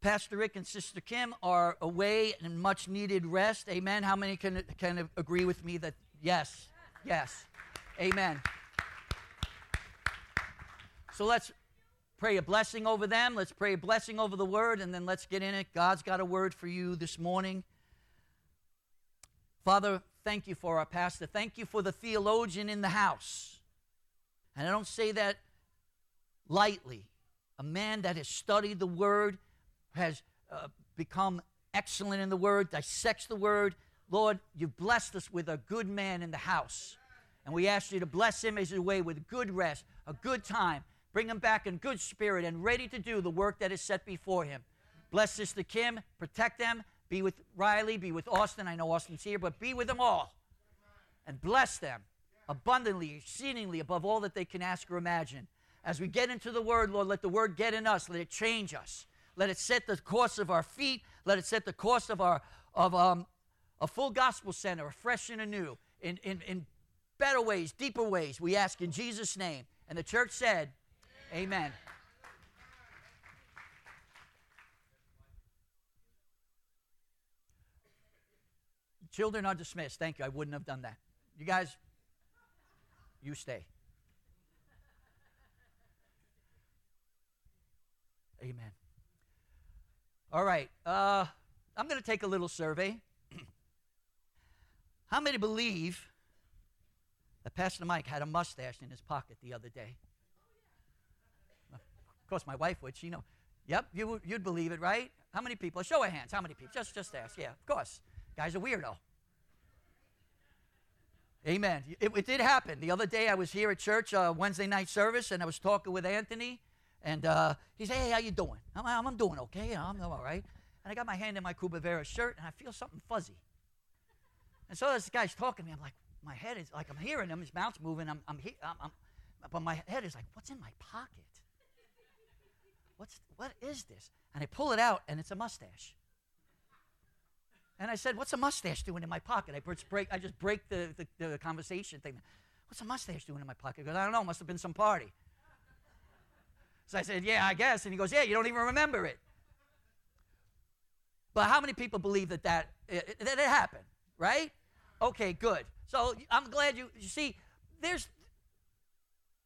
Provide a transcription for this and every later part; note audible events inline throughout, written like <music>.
Pastor Rick and Sister Kim are away in much needed rest. Amen. How many can, can agree with me that yes, yes, amen. So let's pray a blessing over them. Let's pray a blessing over the word, and then let's get in it. God's got a word for you this morning. Father, thank you for our pastor. Thank you for the theologian in the house. And I don't say that lightly. A man that has studied the word, has uh, become excellent in the word, dissects the word. Lord, you've blessed us with a good man in the house. And we ask you to bless him as his way with good rest, a good time. Bring him back in good spirit and ready to do the work that is set before him. Bless Sister Kim, protect them, be with Riley, be with Austin. I know Austin's here, but be with them all. And bless them abundantly, exceedingly above all that they can ask or imagine. As we get into the Word, Lord, let the Word get in us. Let it change us. Let it set the course of our feet. Let it set the course of our of um, a full gospel center, fresh and anew, in, in, in better ways, deeper ways. We ask in Jesus' name. And the church said, Amen. Amen. Children are dismissed. Thank you. I wouldn't have done that. You guys, you stay. Amen. All right. Uh, I'm going to take a little survey. <clears throat> How many believe that Pastor Mike had a mustache in his pocket the other day? Of course, my wife would. She know. Yep, you, you'd believe it, right? How many people? Show of hands. How many people? Just, just ask. Yeah, of course. Guy's a weirdo. Amen. It, it, did happen. The other day I was here at church, uh, Wednesday night service, and I was talking with Anthony, and uh, he said, hey, how you doing? I'm, I'm doing okay. I'm all right. And I got my hand in my Cubavera shirt, and I feel something fuzzy. And so this guy's talking to me. I'm like, my head is like, I'm hearing him. His mouth's moving. I'm, I'm, I'm, I'm, but my head is like, what's in my pocket? What's, what is this? And I pull it out, and it's a mustache. And I said, What's a mustache doing in my pocket? I just break, I just break the, the, the conversation thing. What's a mustache doing in my pocket? He goes, I don't know, must have been some party. So I said, Yeah, I guess. And he goes, Yeah, you don't even remember it. But how many people believe that that, that it happened, right? Okay, good. So I'm glad you, you see, there's,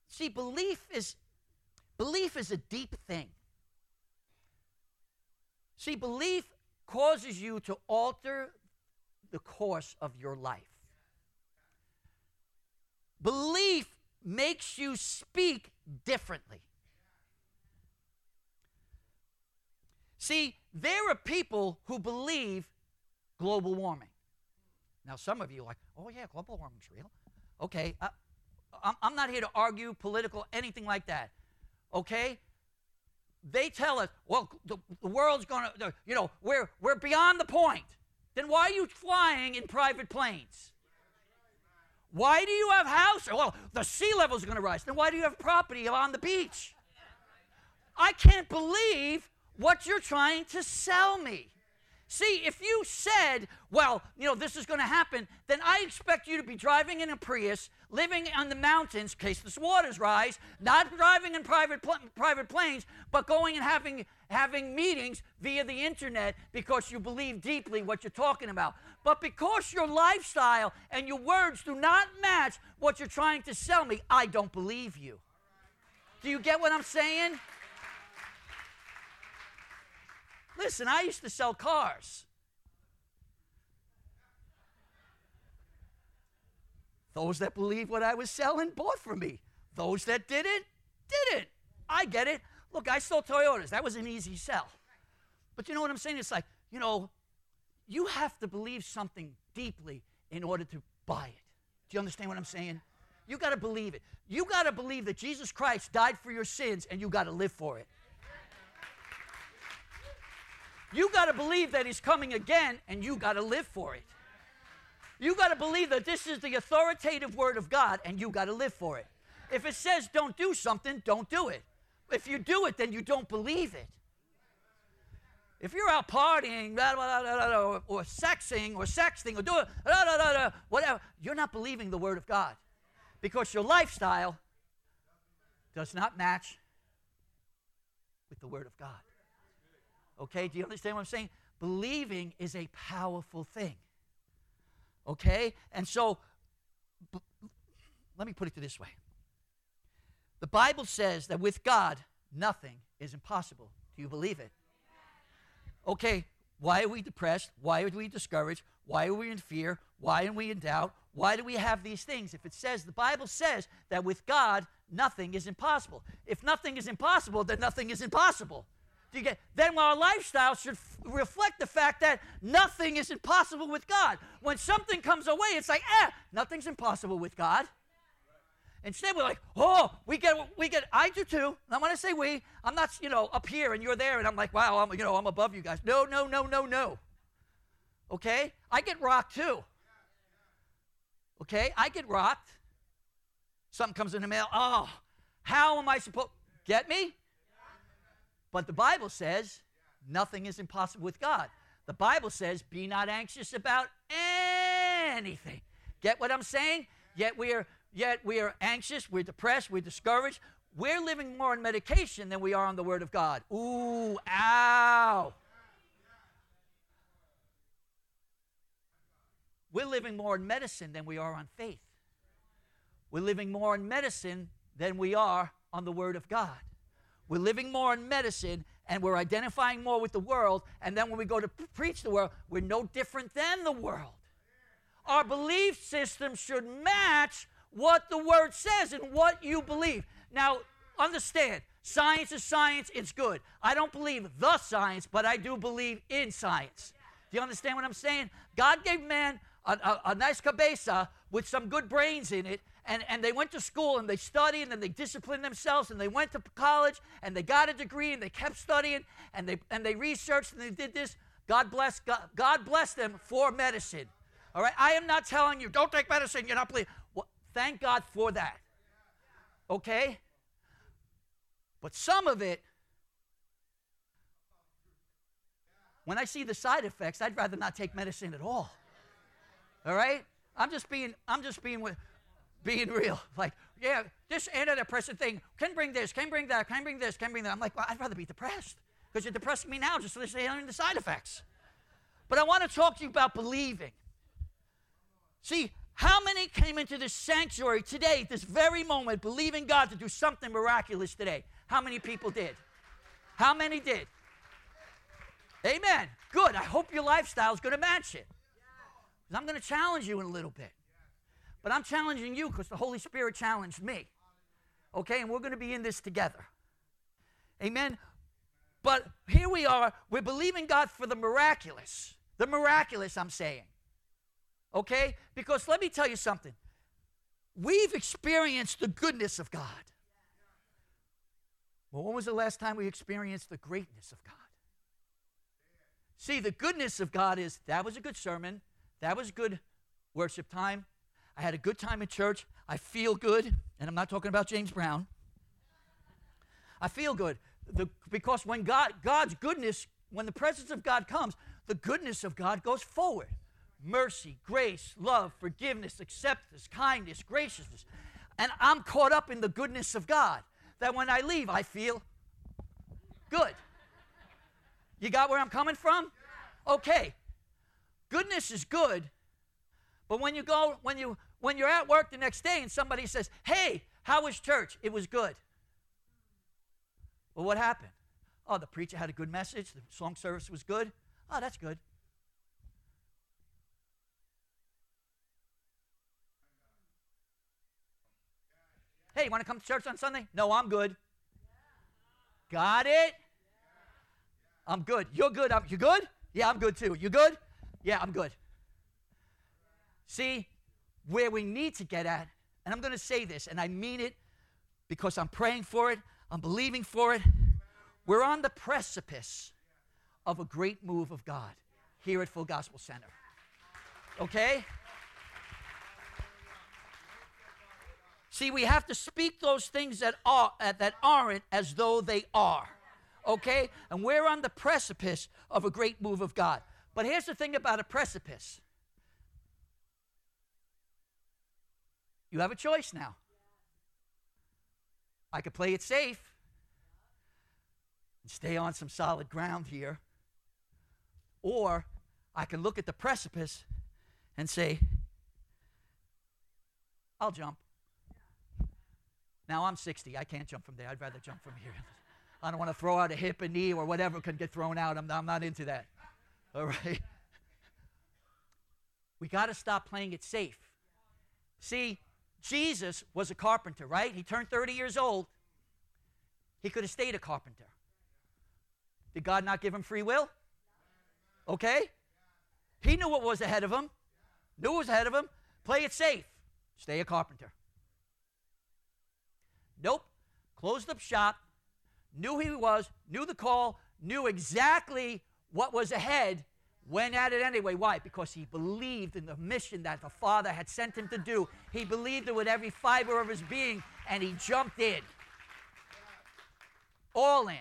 see, belief is, belief is a deep thing. See, belief causes you to alter the course of your life. Belief makes you speak differently. See, there are people who believe global warming. Now, some of you are like, oh, yeah, global warming's real. Okay, uh, I'm, I'm not here to argue political, anything like that. Okay? they tell us, well, the, the world's going to, you know, we're, we're beyond the point. Then why are you flying in private planes? Why do you have houses? Well, the sea levels are going to rise. Then why do you have property on the beach? I can't believe what you're trying to sell me. See, if you said, well, you know, this is going to happen, then I expect you to be driving in a Prius, living on the mountains in case the waters rise, not driving in private, pl- private planes, but going and having, having meetings via the internet because you believe deeply what you're talking about. But because your lifestyle and your words do not match what you're trying to sell me, I don't believe you. Do you get what I'm saying? Listen, I used to sell cars. Those that believed what I was selling bought from me. Those that didn't, didn't. I get it. Look, I sold Toyotas. That was an easy sell. But you know what I'm saying? It's like, you know, you have to believe something deeply in order to buy it. Do you understand what I'm saying? You got to believe it. You got to believe that Jesus Christ died for your sins and you got to live for it. You got to believe that He's coming again, and you got to live for it. You got to believe that this is the authoritative Word of God, and you got to live for it. If it says don't do something, don't do it. If you do it, then you don't believe it. If you're out partying, blah, blah, blah, or sexing, or sexting, or doing whatever, you're not believing the Word of God because your lifestyle does not match with the Word of God. Okay, do you understand what I'm saying? Believing is a powerful thing. Okay? And so, b- let me put it this way the Bible says that with God, nothing is impossible. Do you believe it? Okay, why are we depressed? Why are we discouraged? Why are we in fear? Why are we in doubt? Why do we have these things? If it says, the Bible says that with God, nothing is impossible. If nothing is impossible, then nothing is impossible. Do you get? Then our lifestyle should f- reflect the fact that nothing is impossible with God. When something comes away, it's like, eh, nothing's impossible with God. Instead, we're like, oh, we get, we get. I do too. And when I say we, I'm not, you know, up here and you're there, and I'm like, wow, I'm, you know, I'm above you guys. No, no, no, no, no. Okay, I get rocked too. Okay, I get rocked. Something comes in the mail. Oh, how am I supposed? Get me? But the Bible says nothing is impossible with God. The Bible says, be not anxious about anything. Get what I'm saying? Yet we are yet we are anxious, we're depressed, we're discouraged. We're living more on medication than we are on the Word of God. Ooh, ow. We're living more in medicine than we are on faith. We're living more in medicine than we are on the Word of God. We're living more in medicine and we're identifying more with the world. And then when we go to preach the world, we're no different than the world. Our belief system should match what the Word says and what you believe. Now, understand, science is science, it's good. I don't believe the science, but I do believe in science. Do you understand what I'm saying? God gave man a, a, a nice cabeza with some good brains in it, and, and they went to school and they studied and then they disciplined themselves and they went to college and they got a degree and they kept studying and they, and they researched and they did this. God bless, God, God bless them for medicine. All right? I am not telling you, don't take medicine, you're not believing. Well, thank God for that. Okay? But some of it, when I see the side effects, I'd rather not take medicine at all. All right? I'm just being, I'm just being with, being real. <laughs> Like, yeah, this antidepressant thing can bring this, can bring that, can bring this, can bring that. I'm like, well, I'd rather be depressed because you're depressing me now just so they are the side effects. But I want to talk to you about believing. See, how many came into this sanctuary today, this very moment, believing God to do something miraculous today? How many people did? How many did? Amen. Good. I hope your lifestyle is going to match it. Because I'm going to challenge you in a little bit. But I'm challenging you because the Holy Spirit challenged me. Okay? And we're going to be in this together. Amen. But here we are. We're believing God for the miraculous. The miraculous, I'm saying. Okay? Because let me tell you something. We've experienced the goodness of God. Well, when was the last time we experienced the greatness of God? See, the goodness of God is that was a good sermon. That was good worship time. I had a good time in church. I feel good. And I'm not talking about James Brown. I feel good. The, because when God, God's goodness, when the presence of God comes, the goodness of God goes forward. Mercy, grace, love, forgiveness, acceptance, kindness, graciousness. And I'm caught up in the goodness of God that when I leave, I feel good. You got where I'm coming from? Okay. Goodness is good, but when you go, when you when you're at work the next day and somebody says, Hey, how was church? It was good. Well, what happened? Oh, the preacher had a good message, the song service was good. Oh, that's good. Hey, you want to come to church on Sunday? No, I'm good. Got it? I'm good. You're good. I'm, you good? Yeah, I'm good too. You good? Yeah, I'm good. See, where we need to get at, and I'm going to say this, and I mean it because I'm praying for it, I'm believing for it. We're on the precipice of a great move of God here at Full Gospel Center. Okay? See, we have to speak those things that are uh, that aren't as though they are. Okay? And we're on the precipice of a great move of God. But here's the thing about a precipice. You have a choice now. I could play it safe. and stay on some solid ground here. Or I can look at the precipice and say, I'll jump. Now I'm 60. I can't jump from there. I'd rather jump from here. <laughs> I don't want to throw out a hip, a knee, or whatever can get thrown out. I'm, I'm not into that. <laughs> All right? We got to stop playing it safe. See, Jesus was a carpenter, right? He turned 30 years old. He could have stayed a carpenter. Did God not give him free will? Okay? He knew what was ahead of him. Knew what was ahead of him. Play it safe. Stay a carpenter. Nope. Closed up shop. Knew who he was. Knew the call. Knew exactly what was ahead. Went at it anyway. Why? Because he believed in the mission that the Father had sent him to do. He believed it with every fiber of his being, and he jumped in. All in.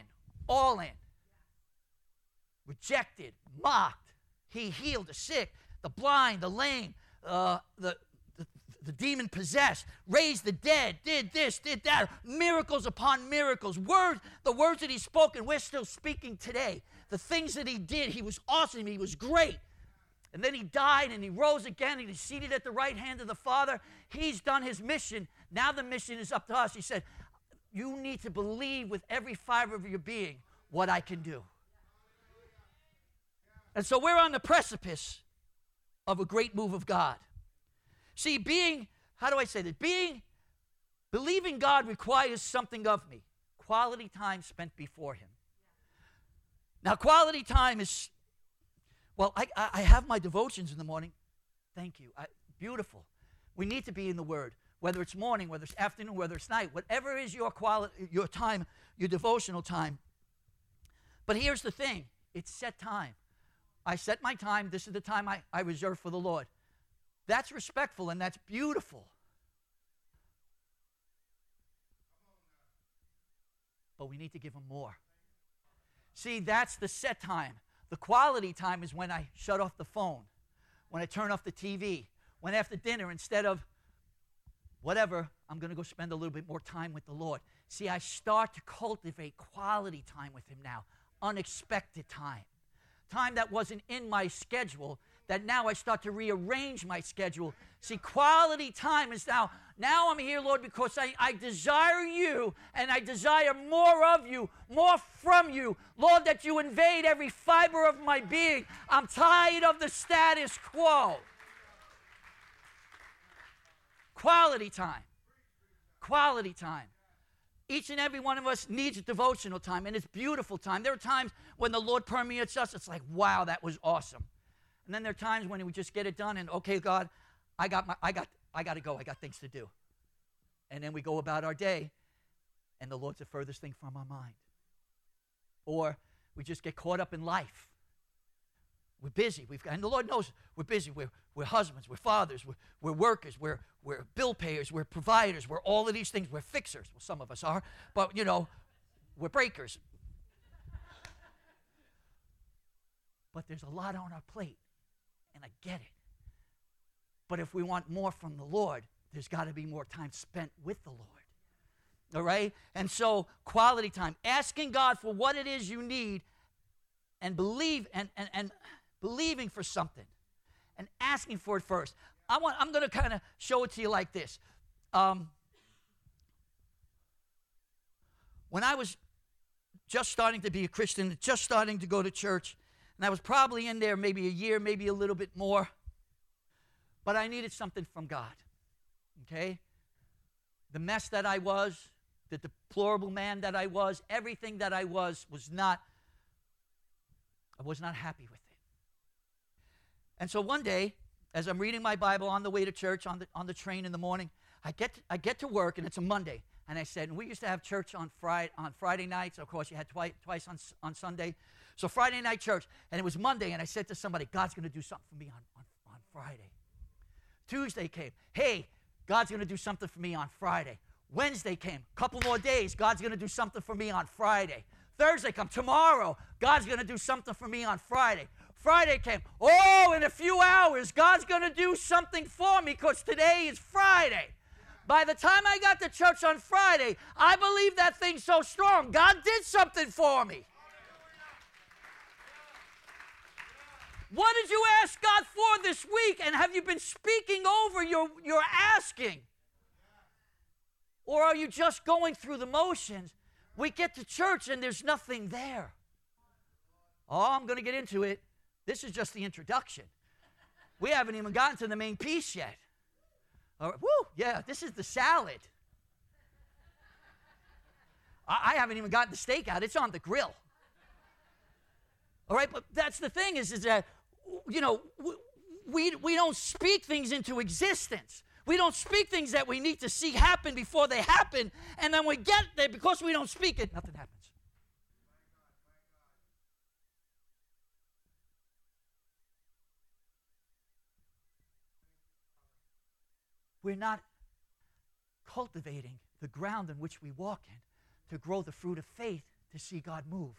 All in. Rejected. Mocked. He healed the sick, the blind, the lame, uh, the, the, the demon possessed, raised the dead, did this, did that, miracles upon miracles. Words, the words that he spoke, and we're still speaking today. The things that he did, he was awesome, he was great. And then he died and he rose again and he's seated at the right hand of the Father. He's done his mission. Now the mission is up to us. He said, You need to believe with every fiber of your being what I can do. And so we're on the precipice of a great move of God. See, being, how do I say that? Being, believing God requires something of me quality time spent before Him. Now, quality time is, well, I, I have my devotions in the morning. Thank you. I, beautiful. We need to be in the Word, whether it's morning, whether it's afternoon, whether it's night, whatever is your quality, your time, your devotional time. But here's the thing it's set time. I set my time. This is the time I, I reserve for the Lord. That's respectful and that's beautiful. But we need to give Him more. See, that's the set time. The quality time is when I shut off the phone, when I turn off the TV, when after dinner, instead of whatever, I'm going to go spend a little bit more time with the Lord. See, I start to cultivate quality time with Him now, unexpected time time that wasn't in my schedule that now I start to rearrange my schedule. See, quality time is now, now I'm here, Lord, because I, I desire you and I desire more of you, more from you. Lord, that you invade every fiber of my being. I'm tired of the status quo. Quality time. Quality time. Each and every one of us needs devotional time, and it's beautiful time. There are times when the Lord permeates us, it's like, wow, that was awesome. And then there are times when we just get it done and, okay, God, I got, my, I got, I got to go. I got things to do. And then we go about our day, and the Lord's the furthest thing from our mind. Or we just get caught up in life. We're busy. We've got, and the Lord knows we're busy. We're, we're husbands, we're fathers, we're, we're workers, we're, we're bill payers, we're providers, we're all of these things. We're fixers. Well, some of us are, but you know, we're breakers. <laughs> but there's a lot on our plate, and I get it. But if we want more from the Lord, there's got to be more time spent with the Lord. All right? And so, quality time, asking God for what it is you need and believe and, and, and believing for something and asking for it first. I want, I'm going to kind of show it to you like this. Um, when I was just starting to be a Christian, just starting to go to church, and I was probably in there maybe a year, maybe a little bit more, but I needed something from God. Okay? The mess that I was, the deplorable man that I was, everything that I was, was not, I was not happy with it. And so one day, as I'm reading my Bible on the way to church on the, on the train in the morning, I get, to, I get to work, and it's a Monday. And I said, and we used to have church on Friday, on Friday nights. Of course, you had twice, twice on, on Sunday. So Friday night church, and it was Monday, and I said to somebody, God's going to do something for me on, on, on Friday. Tuesday came, hey, God's going to do something for me on Friday. Wednesday came, couple more days, God's going to do something for me on Friday. Thursday come, tomorrow, God's going to do something for me on Friday. Friday came. Oh, in a few hours, God's going to do something for me because today is Friday. By the time I got to church on Friday, I believed that thing so strong. God did something for me. What did you ask God for this week? And have you been speaking over your, your asking? Or are you just going through the motions? We get to church and there's nothing there. Oh, I'm going to get into it. This is just the introduction. We haven't even gotten to the main piece yet. All right, woo, yeah, this is the salad. I, I haven't even gotten the steak out, it's on the grill. All right, but that's the thing is, is that, you know, we, we don't speak things into existence. We don't speak things that we need to see happen before they happen. And then we get there because we don't speak it, nothing happens. We're not cultivating the ground in which we walk in to grow the fruit of faith to see God move.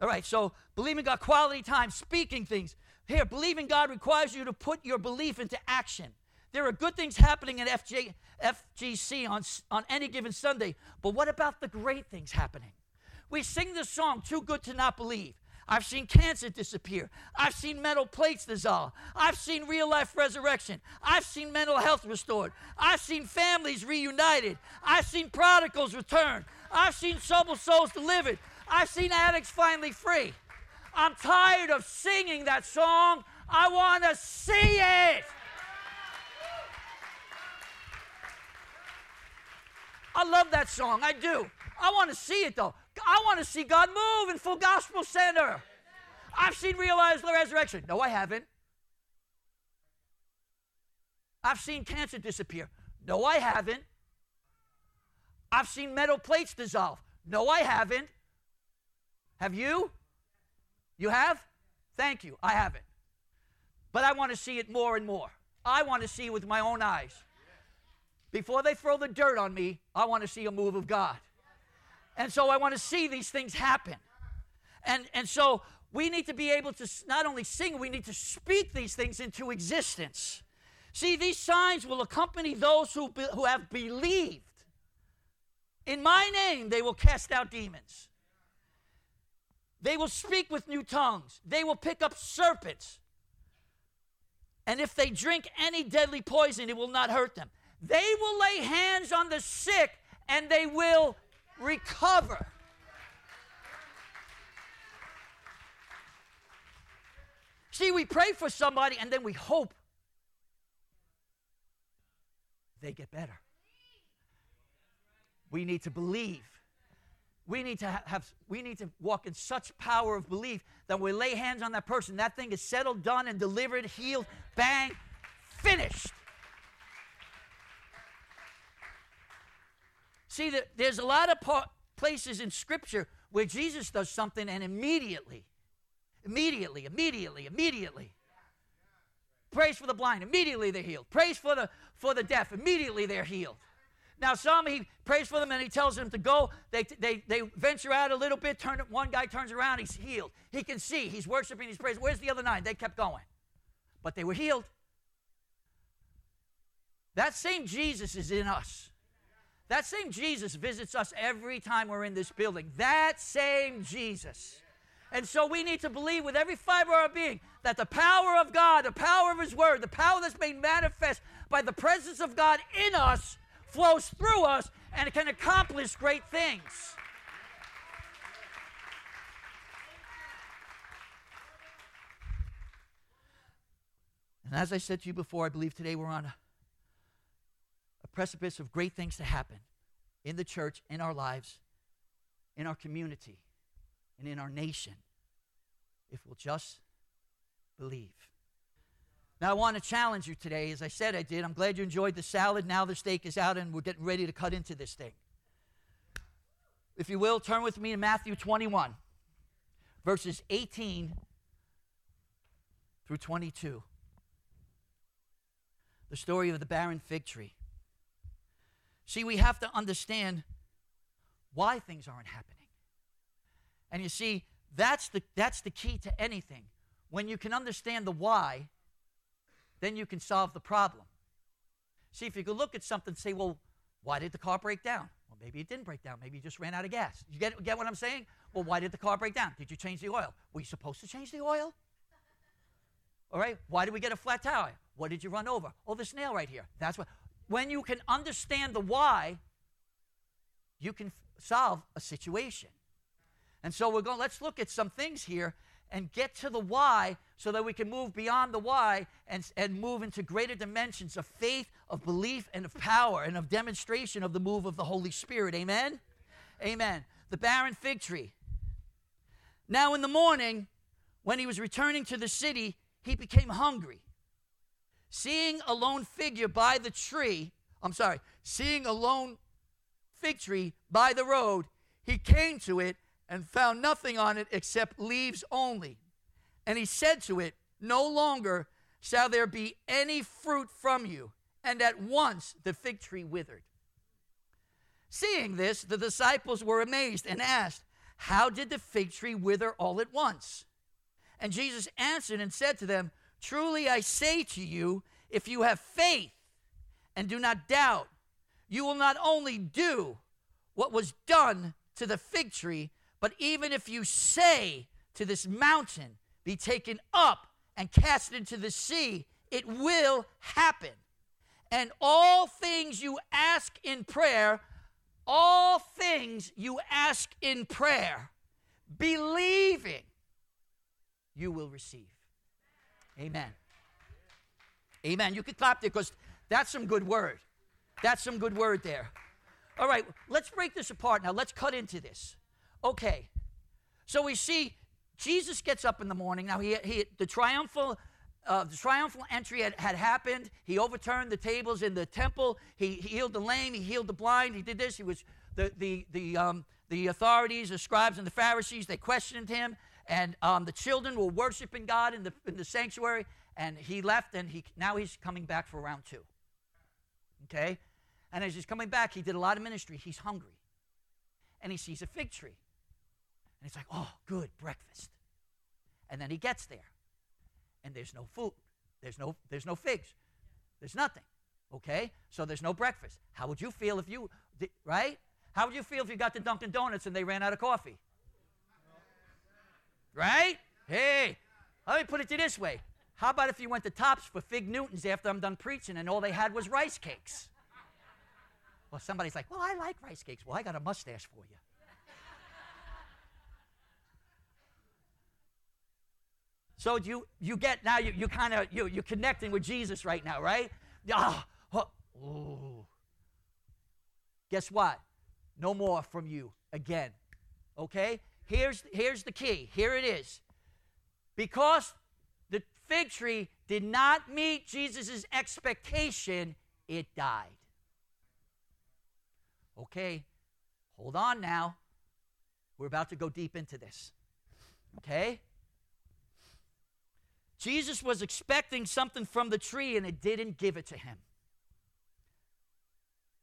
All right, so believing God, quality time, speaking things. Here, believing God requires you to put your belief into action. There are good things happening at FJ, FGC on, on any given Sunday, but what about the great things happening? We sing the song, Too Good to Not Believe. I've seen cancer disappear. I've seen metal plates dissolve. I've seen real life resurrection. I've seen mental health restored. I've seen families reunited. I've seen prodigals return. I've seen troubled souls delivered. I've seen addicts finally free. I'm tired of singing that song. I want to see it. I love that song. I do. I want to see it though. I want to see God move in Full Gospel Center. I've seen realized the resurrection. No, I haven't. I've seen cancer disappear. No, I haven't. I've seen metal plates dissolve. No, I haven't. Have you? You have? Thank you. I haven't. But I want to see it more and more. I want to see it with my own eyes. Before they throw the dirt on me, I want to see a move of God. And so I want to see these things happen. And, and so we need to be able to not only sing, we need to speak these things into existence. See, these signs will accompany those who, be, who have believed. In my name, they will cast out demons. They will speak with new tongues. They will pick up serpents. And if they drink any deadly poison, it will not hurt them. They will lay hands on the sick and they will recover. See, we pray for somebody and then we hope they get better. We need to believe. We need to have we need to walk in such power of belief that we lay hands on that person, that thing is settled, done, and delivered, healed, bang, finished. See, that there's a lot of places in Scripture where Jesus does something and immediately, immediately, immediately, immediately. Praise for the blind, immediately they're healed. Praise for the for the deaf, immediately they're healed. Now, some he prays for them and he tells them to go. They, they, they venture out a little bit. Turn one guy turns around, he's healed. He can see, he's worshiping, he's praising. Where's the other nine? They kept going, but they were healed. That same Jesus is in us. That same Jesus visits us every time we're in this building. That same Jesus. And so we need to believe with every fiber of our being that the power of God, the power of His Word, the power that's made manifest by the presence of God in us flows through us and it can accomplish great things. And as I said to you before, I believe today we're on a precipice of great things to happen in the church, in our lives, in our community, and in our nation if we'll just believe. Now, I want to challenge you today, as I said I did. I'm glad you enjoyed the salad. Now the steak is out, and we're getting ready to cut into this thing. If you will, turn with me to Matthew 21, verses 18 through 22. The story of the barren fig tree. See, we have to understand why things aren't happening. And you see, that's the, that's the key to anything. When you can understand the why, then you can solve the problem. See, if you could look at something and say, well, why did the car break down? Well, maybe it didn't break down. Maybe you just ran out of gas. You get, get what I'm saying? Well, why did the car break down? Did you change the oil? Were you supposed to change the oil? All right? Why did we get a flat tire? What did you run over? Oh, this nail right here. That's what. When you can understand the why, you can f- solve a situation. And so we're going, let's look at some things here and get to the why so that we can move beyond the why and, and move into greater dimensions of faith, of belief, and of power and of demonstration of the move of the Holy Spirit. Amen? Amen. The barren fig tree. Now, in the morning, when he was returning to the city, he became hungry. Seeing a lone figure by the tree, I'm sorry, seeing a lone fig tree by the road, he came to it and found nothing on it except leaves only. And he said to it, No longer shall there be any fruit from you. And at once the fig tree withered. Seeing this, the disciples were amazed and asked, How did the fig tree wither all at once? And Jesus answered and said to them, Truly I say to you, if you have faith and do not doubt, you will not only do what was done to the fig tree, but even if you say to this mountain, be taken up and cast into the sea, it will happen. And all things you ask in prayer, all things you ask in prayer, believing you will receive. Amen. Amen. You can clap there because that's some good word. That's some good word there. All right, let's break this apart now. Let's cut into this. Okay, so we see Jesus gets up in the morning. Now, he, he the triumphal. Uh, the triumphal entry had, had happened. He overturned the tables in the temple. He, he healed the lame. He healed the blind. He did this. He was the the the um, the authorities, the scribes, and the Pharisees. They questioned him, and um, the children were worshiping God in the in the sanctuary. And he left, and he now he's coming back for round two. Okay, and as he's coming back, he did a lot of ministry. He's hungry, and he sees a fig tree. And he's like, oh, good, breakfast. And then he gets there, and there's no food. There's no, there's no figs. There's nothing. Okay? So there's no breakfast. How would you feel if you, right? How would you feel if you got to Dunkin' Donuts and they ran out of coffee? Right? Hey, let me put it to this way. How about if you went to Tops for Fig Newtons after I'm done preaching and all they had was rice cakes? Well, somebody's like, well, I like rice cakes. Well, I got a mustache for you. So you you get now you you kind of you you're connecting with Jesus right now, right? Oh, oh. Guess what? No more from you again. Okay? Here's here's the key. Here it is. Because the fig tree did not meet Jesus' expectation, it died. Okay, hold on now. We're about to go deep into this. Okay? Jesus was expecting something from the tree and it didn't give it to him.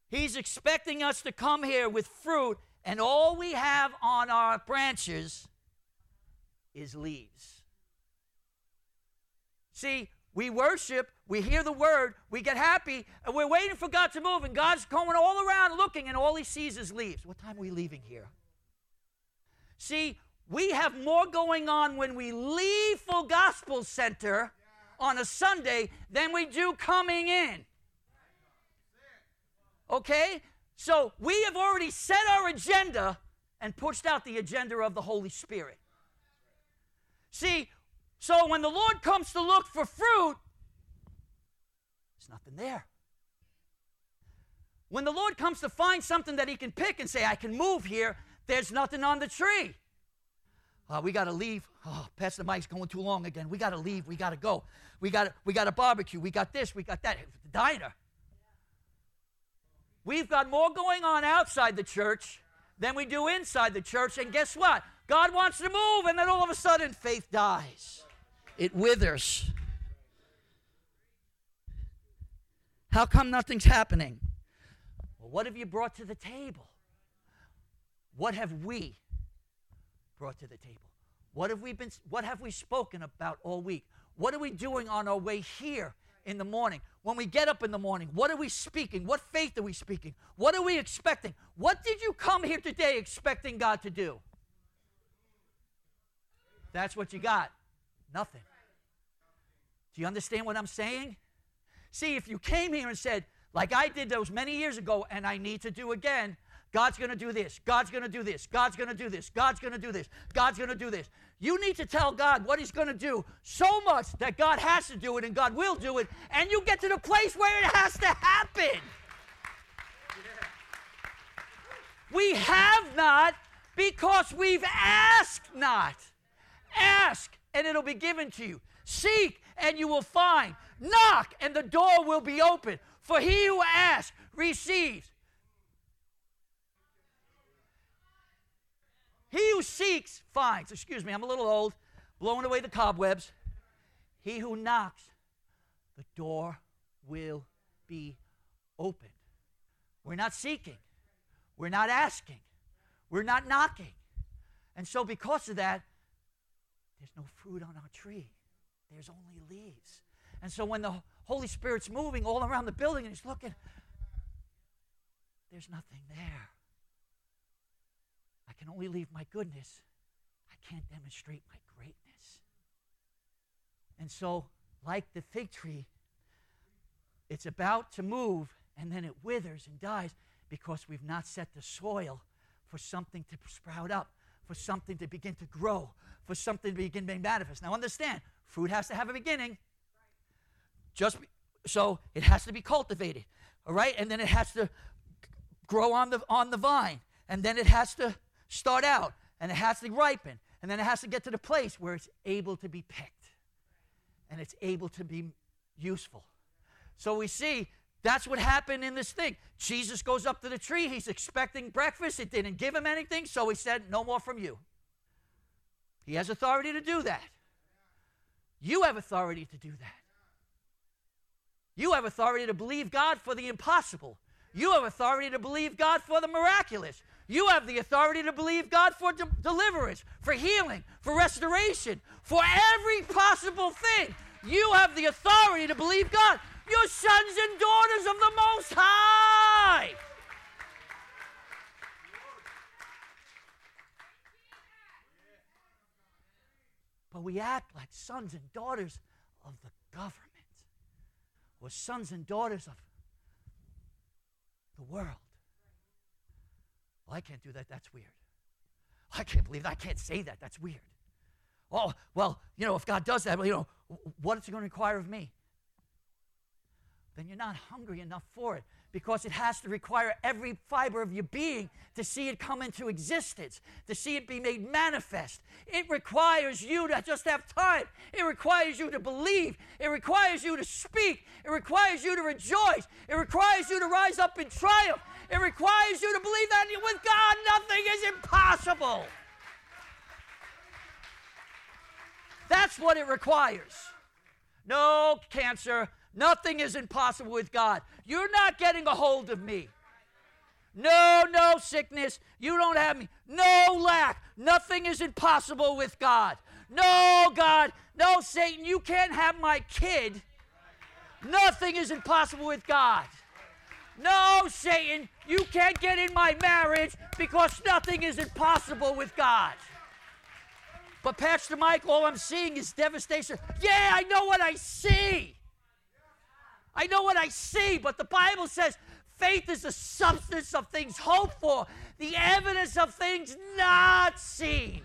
He's expecting us to come here with fruit, and all we have on our branches is leaves. See, we worship, we hear the word, we get happy, and we're waiting for God to move, and God's going all around looking, and all he sees is leaves. What time are we leaving here? See, we have more going on when we leave Full Gospel Center on a Sunday than we do coming in. Okay? So we have already set our agenda and pushed out the agenda of the Holy Spirit. See, so when the Lord comes to look for fruit, there's nothing there. When the Lord comes to find something that he can pick and say, I can move here, there's nothing on the tree. Uh, we got to leave. Oh, Pastor Mike's going too long again. We got to leave. We got to go. We got we got a barbecue. We got this. We got that. The diner. We've got more going on outside the church than we do inside the church. And guess what? God wants to move, and then all of a sudden, faith dies. It withers. How come nothing's happening? Well, what have you brought to the table? What have we brought to the table? What have we been what have we spoken about all week? What are we doing on our way here in the morning? When we get up in the morning, what are we speaking? What faith are we speaking? What are we expecting? What did you come here today expecting God to do? That's what you got. Nothing. Do you understand what I'm saying? See, if you came here and said, like I did those many years ago, and I need to do again, God's going to do this. God's going to do this. God's going to do this. God's going to do this. God's going to do this. You need to tell God what He's going to do so much that God has to do it and God will do it, and you get to the place where it has to happen. We have not because we've asked not. Ask, and it'll be given to you. Seek, and you will find. Knock, and the door will be open. For he who asks receives. He who seeks finds. Excuse me, I'm a little old, blowing away the cobwebs. He who knocks, the door will be opened. We're not seeking, we're not asking, we're not knocking. And so, because of that, there's no fruit on our tree, there's only leaves. And so, when the Holy Spirit's moving all around the building and He's looking, there's nothing there. I can only leave my goodness. I can't demonstrate my greatness. And so, like the fig tree, it's about to move and then it withers and dies because we've not set the soil for something to sprout up, for something to begin to grow, for something to begin being manifest. Now, understand, fruit has to have a beginning. Just so it has to be cultivated, all right, and then it has to grow on the on the vine, and then it has to start out and it has to ripen and then it has to get to the place where it's able to be picked and it's able to be useful. So we see that's what happened in this thing. Jesus goes up to the tree. He's expecting breakfast. It didn't give him anything, so he said, No more from you. He has authority to do that. You have authority to do that. You have authority to believe God for the impossible. You have authority to believe God for the miraculous. You have the authority to believe God for de- deliverance, for healing, for restoration, for every possible thing. You have the authority to believe God. You're sons and daughters of the Most High. But we act like sons and daughters of the government or sons and daughters of the world. Well, I can't do that. That's weird. I can't believe that. I can't say that. That's weird. Oh, well, you know, if God does that, well, you know, what is He going to require of me? Then you're not hungry enough for it because it has to require every fiber of your being to see it come into existence, to see it be made manifest. It requires you to just have time. It requires you to believe. It requires you to speak. It requires you to rejoice. It requires you to rise up in triumph. It requires you to believe that with God nothing is impossible. That's what it requires. No cancer, nothing is impossible with God. You're not getting a hold of me. No, no sickness. You don't have me. No lack. Nothing is impossible with God. No, God. No, Satan. You can't have my kid. Nothing is impossible with God. No, Satan, you can't get in my marriage because nothing is impossible with God. But, Pastor Mike, all I'm seeing is devastation. Yeah, I know what I see. I know what I see, but the Bible says faith is the substance of things hoped for, the evidence of things not seen.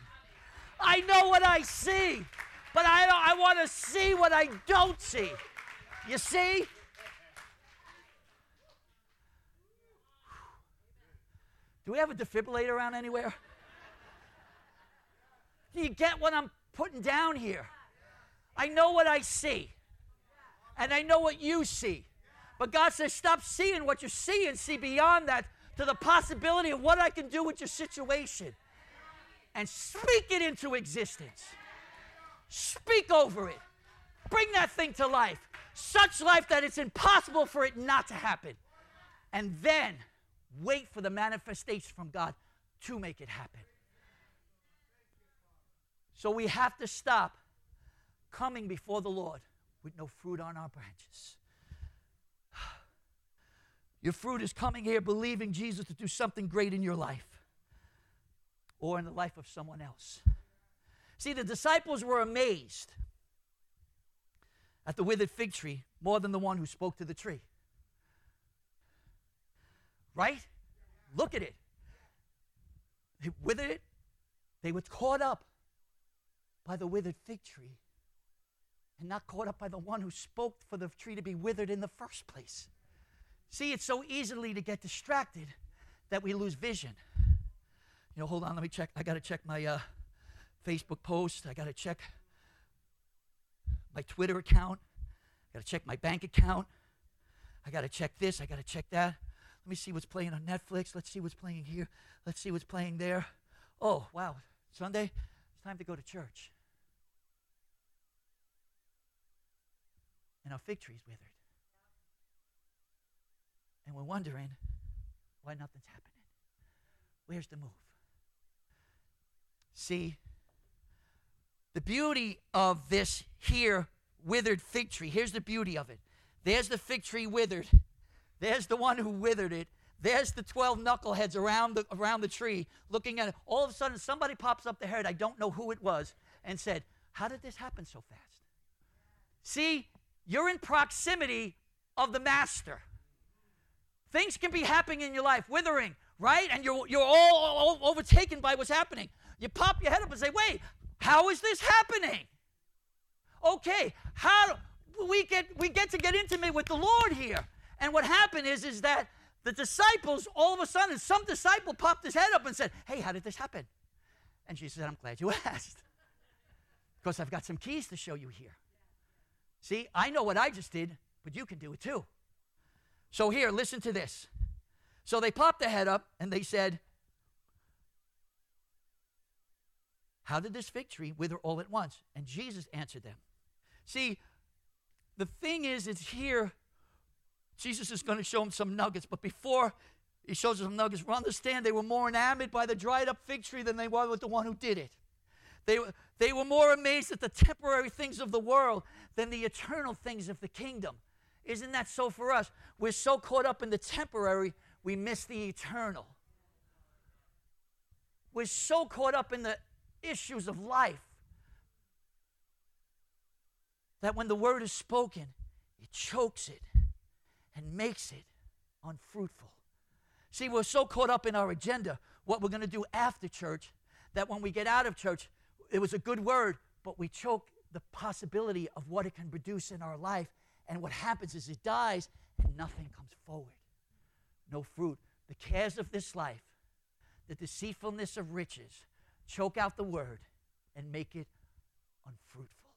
I know what I see, but I, I want to see what I don't see. You see? Do we have a defibrillator around anywhere? Do you get what I'm putting down here? I know what I see, and I know what you see. But God says, stop seeing what you see and see beyond that to the possibility of what I can do with your situation and speak it into existence. Speak over it. Bring that thing to life. Such life that it's impossible for it not to happen. And then Wait for the manifestation from God to make it happen. So we have to stop coming before the Lord with no fruit on our branches. <sighs> Your fruit is coming here believing Jesus to do something great in your life or in the life of someone else. See, the disciples were amazed at the withered fig tree more than the one who spoke to the tree. Right? Look at it. They withered it. They were caught up by the withered fig tree and not caught up by the one who spoke for the tree to be withered in the first place. See, it's so easily to get distracted that we lose vision. You know, hold on, let me check. I got to check my uh, Facebook post. I got to check my Twitter account. I got to check my bank account. I got to check this. I got to check that. Let me see what's playing on Netflix. Let's see what's playing here. Let's see what's playing there. Oh, wow. Sunday, it's time to go to church. And our fig tree's withered. And we're wondering why nothing's happening. Where's the move? See, the beauty of this here withered fig tree, here's the beauty of it. There's the fig tree withered. There's the one who withered it. There's the 12 knuckleheads around the, around the tree looking at it. All of a sudden, somebody pops up the head, I don't know who it was, and said, How did this happen so fast? See, you're in proximity of the master. Things can be happening in your life, withering, right? And you're, you're all, all overtaken by what's happening. You pop your head up and say, Wait, how is this happening? Okay, how we get we get to get intimate with the Lord here. And what happened is is that the disciples all of a sudden some disciple popped his head up and said, "Hey, how did this happen?" And she said, "I'm glad you <laughs> asked." because I've got some keys to show you here. See, I know what I just did, but you can do it too. So here, listen to this. So they popped their head up and they said, How did this fig tree wither all at once? And Jesus answered them. See, the thing is, it's here. Jesus is going to show them some nuggets, but before he shows them some nuggets, we understand they were more enamored by the dried up fig tree than they were with the one who did it. They, they were more amazed at the temporary things of the world than the eternal things of the kingdom. Isn't that so for us? We're so caught up in the temporary, we miss the eternal. We're so caught up in the issues of life. That when the word is spoken, it chokes it and makes it unfruitful. See, we're so caught up in our agenda, what we're going to do after church, that when we get out of church, it was a good word, but we choke the possibility of what it can produce in our life. And what happens is it dies and nothing comes forward. No fruit. The cares of this life, the deceitfulness of riches, choke out the word, and make it unfruitful.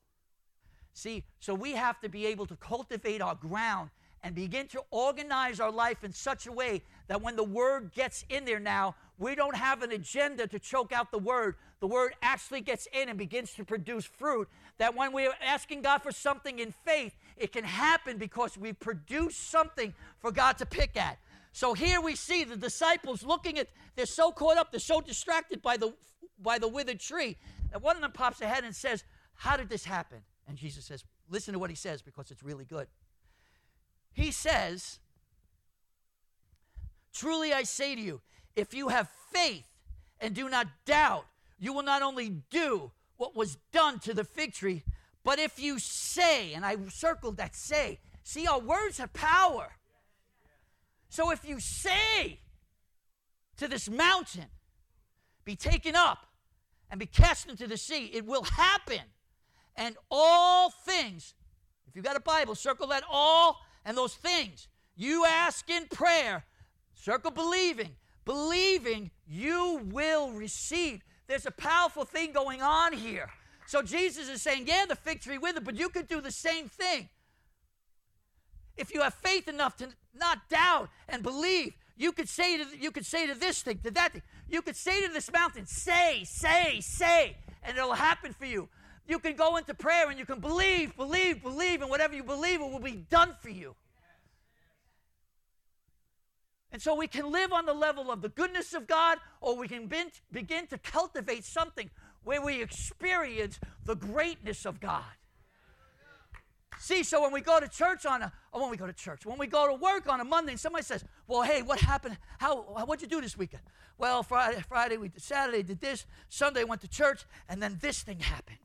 See, so we have to be able to cultivate our ground and begin to organize our life in such a way that when the word gets in there now, we don't have an agenda to choke out the word. The word actually gets in and begins to produce fruit. That when we're asking God for something in faith, it can happen because we produce something for God to pick at. So here we see the disciples looking at, they're so caught up, they're so distracted by the by the withered tree. that one of them pops ahead and says, How did this happen? And Jesus says, Listen to what he says because it's really good. He says, Truly I say to you, if you have faith and do not doubt, you will not only do what was done to the fig tree, but if you say, and I circled that say, see, our words have power. So if you say to this mountain, be taken up and be cast into the sea. It will happen. And all things, if you've got a Bible, circle that all and those things. You ask in prayer, circle believing. Believing you will receive. There's a powerful thing going on here. So Jesus is saying, yeah, the fig tree with it, but you could do the same thing. If you have faith enough to not doubt and believe, you could say to you could say to this thing, to that thing. You could say to this mountain, say, say, say, and it'll happen for you. You can go into prayer and you can believe, believe, believe, and whatever you believe it will be done for you. And so we can live on the level of the goodness of God, or we can begin to cultivate something where we experience the greatness of God. See, so when we go to church on a, or when we go to church, when we go to work on a Monday, and somebody says, "Well, hey, what happened? How? What'd you do this weekend?" Well, Friday, Friday we did Saturday did this. Sunday went to church, and then this thing happened.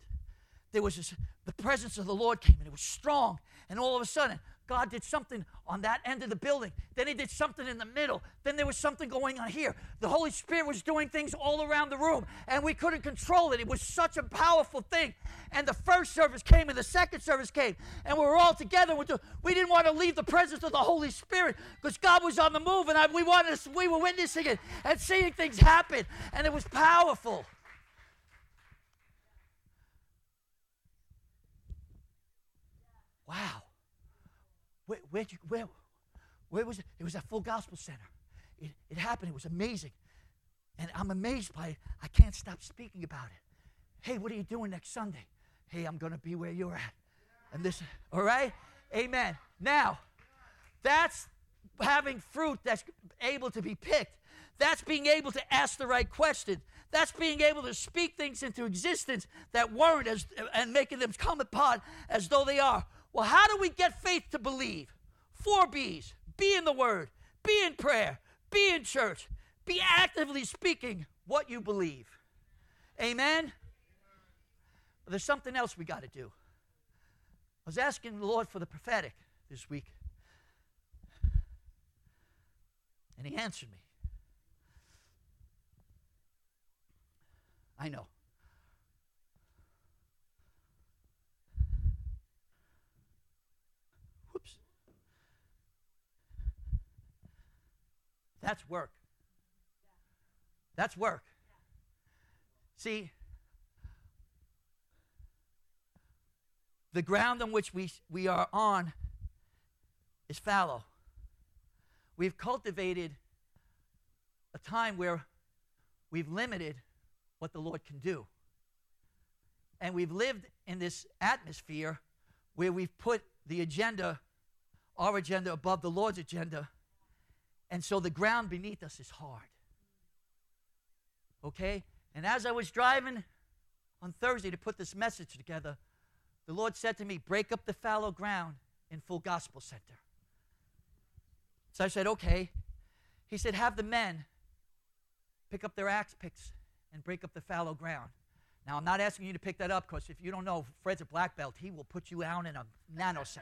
there was this, the presence of the Lord came and it was strong. And all of a sudden, God did something on that end of the building. Then He did something in the middle. Then there was something going on here. The Holy Spirit was doing things all around the room, and we couldn't control it. It was such a powerful thing. And the first service came, and the second service came, and we were all together. We didn't want to leave the presence of the Holy Spirit because God was on the move, and we wanted to, we were witnessing it and seeing things happen, and it was powerful. Wow. Where, where'd you, where, where was it? It was at Full Gospel Center. It, it happened. It was amazing. And I'm amazed by it. I can't stop speaking about it. Hey, what are you doing next Sunday? Hey, I'm going to be where you're at. And this, all right? Amen. Now, that's having fruit that's able to be picked. That's being able to ask the right question. That's being able to speak things into existence that weren't as, and making them come upon as though they are. Well, how do we get faith to believe? Four B's be in the Word, be in prayer, be in church, be actively speaking what you believe. Amen? But there's something else we got to do. I was asking the Lord for the prophetic this week, and He answered me. I know. That's work. That's work. See, the ground on which we, we are on is fallow. We've cultivated a time where we've limited what the Lord can do. And we've lived in this atmosphere where we've put the agenda, our agenda, above the Lord's agenda and so the ground beneath us is hard. Okay? And as I was driving on Thursday to put this message together, the Lord said to me, Break up the fallow ground in Full Gospel Center. So I said, Okay. He said, Have the men pick up their axe picks and break up the fallow ground. Now, I'm not asking you to pick that up because if you don't know, Fred's a black belt. He will put you out in a nanosecond.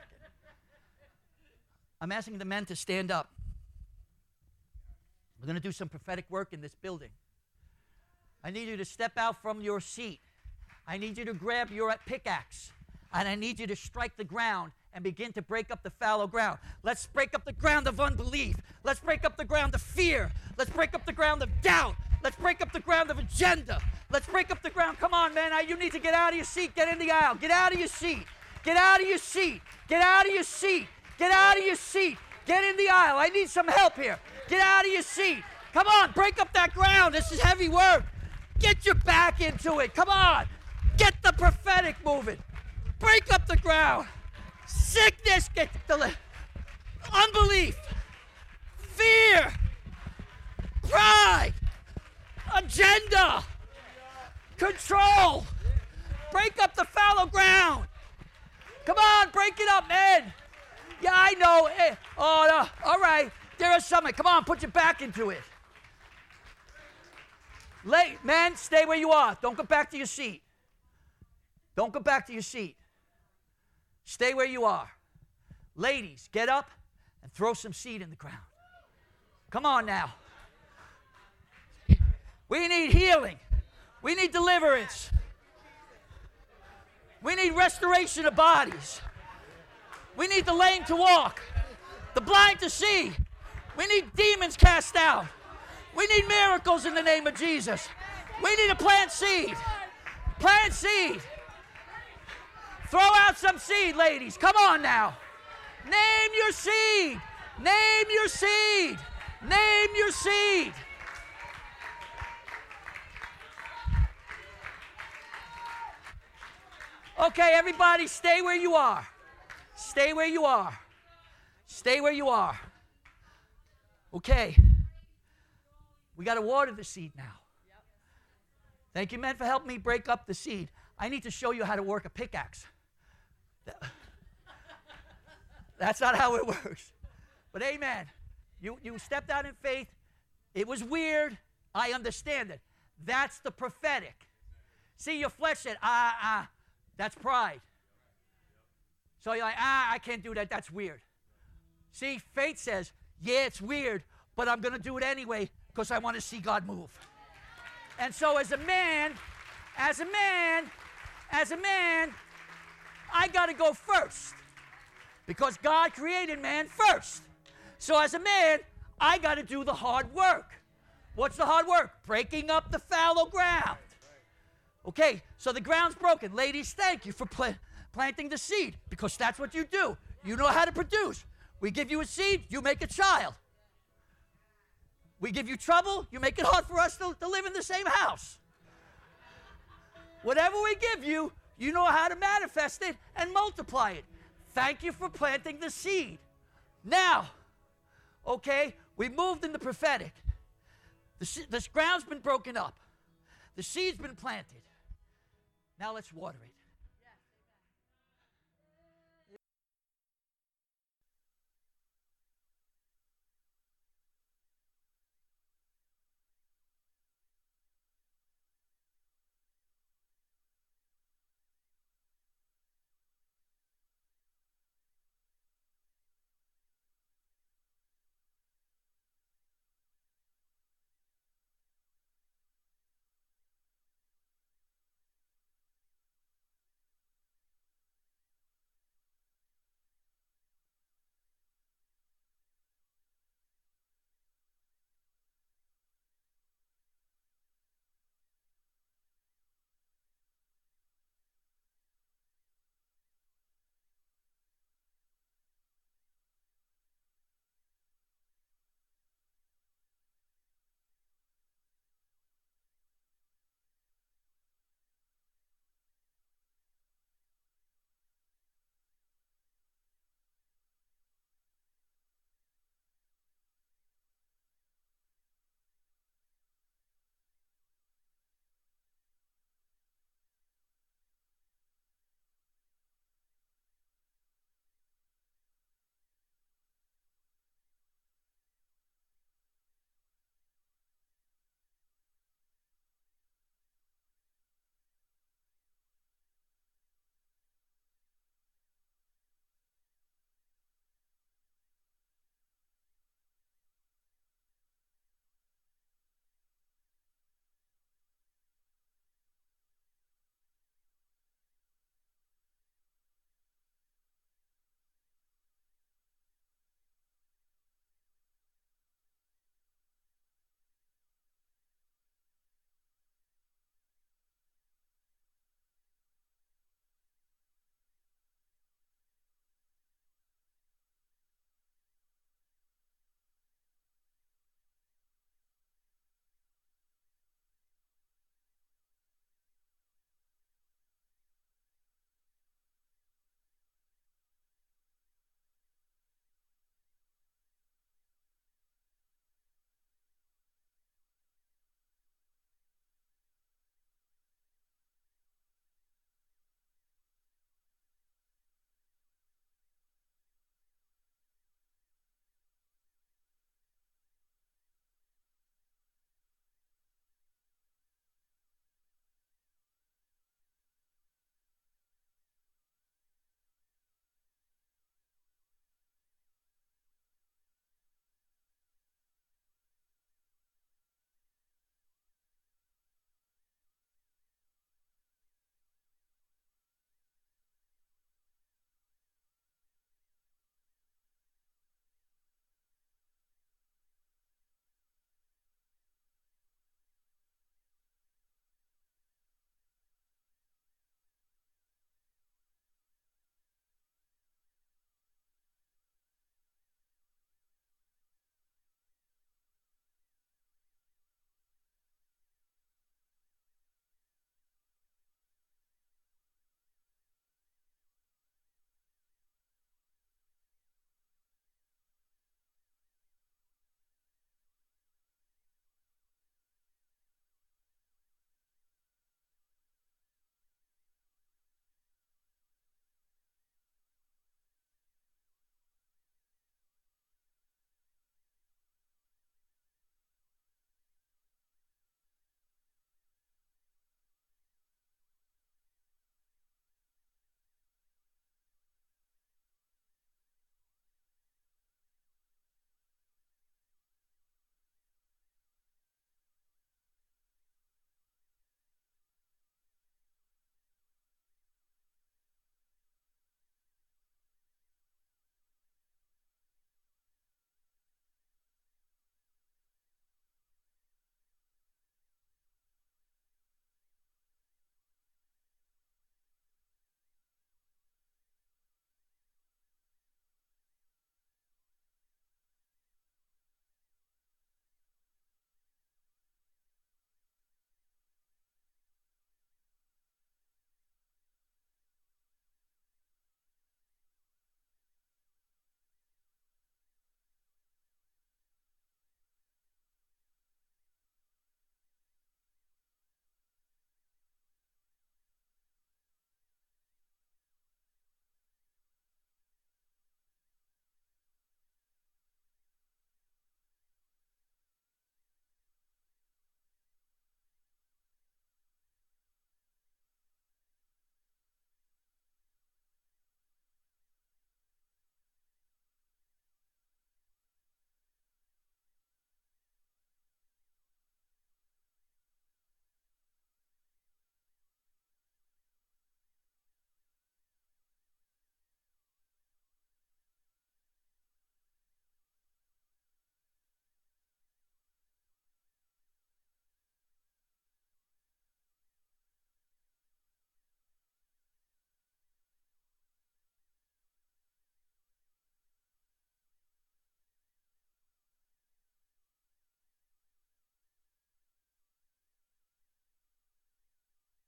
I'm asking the men to stand up. We're going to do some prophetic work in this building. I need you to step out from your seat. I need you to grab your pickaxe. And I need you to strike the ground and begin to break up the fallow ground. Let's break up the ground of unbelief. Let's break up the ground of fear. Let's break up the ground of doubt. Let's break up the ground of agenda. Let's break up the ground. Come on, man. You need to get out of your seat. Get in the aisle. Get out of your seat. Get out of your seat. Get out of your seat. Get out of your seat. Get in the aisle. I need some help here. Get out of your seat. Come on, break up that ground. This is heavy work. Get your back into it. Come on. Get the prophetic moving. Break up the ground. Sickness, get the unbelief, fear, pride, agenda, control. Break up the fallow ground. Come on, break it up, man. Yeah, I know. Eh, oh, no. all right. There is something. Come on, put your back into it. Late, men, stay where you are. Don't go back to your seat. Don't go back to your seat. Stay where you are. Ladies, get up and throw some seed in the ground. Come on now. We need healing. We need deliverance. We need restoration of bodies. We need the lame to walk, the blind to see. We need demons cast out. We need miracles in the name of Jesus. We need to plant seed. Plant seed. Throw out some seed, ladies. Come on now. Name your seed. Name your seed. Name your seed. Okay, everybody, stay where you are. Stay where you are. Stay where you are. Okay. We got to water the seed now. Thank you, men, for helping me break up the seed. I need to show you how to work a pickaxe. <laughs> That's not how it works. But amen. You, you stepped out in faith. It was weird. I understand it. That's the prophetic. See, your flesh said, ah, ah, That's pride. So you're like, ah, I can't do that. That's weird. See, faith says, yeah, it's weird, but I'm going to do it anyway because I want to see God move. And so, as a man, as a man, as a man, I got to go first because God created man first. So, as a man, I got to do the hard work. What's the hard work? Breaking up the fallow ground. Okay, so the ground's broken. Ladies, thank you for pla- planting the seed because that's what you do. You know how to produce. We give you a seed, you make a child. We give you trouble, you make it hard for us to, to live in the same house. Whatever we give you, you know how to manifest it and multiply it. Thank you for planting the seed. Now, okay, we moved in the prophetic. The, the ground's been broken up, the seed's been planted. Now let's water it.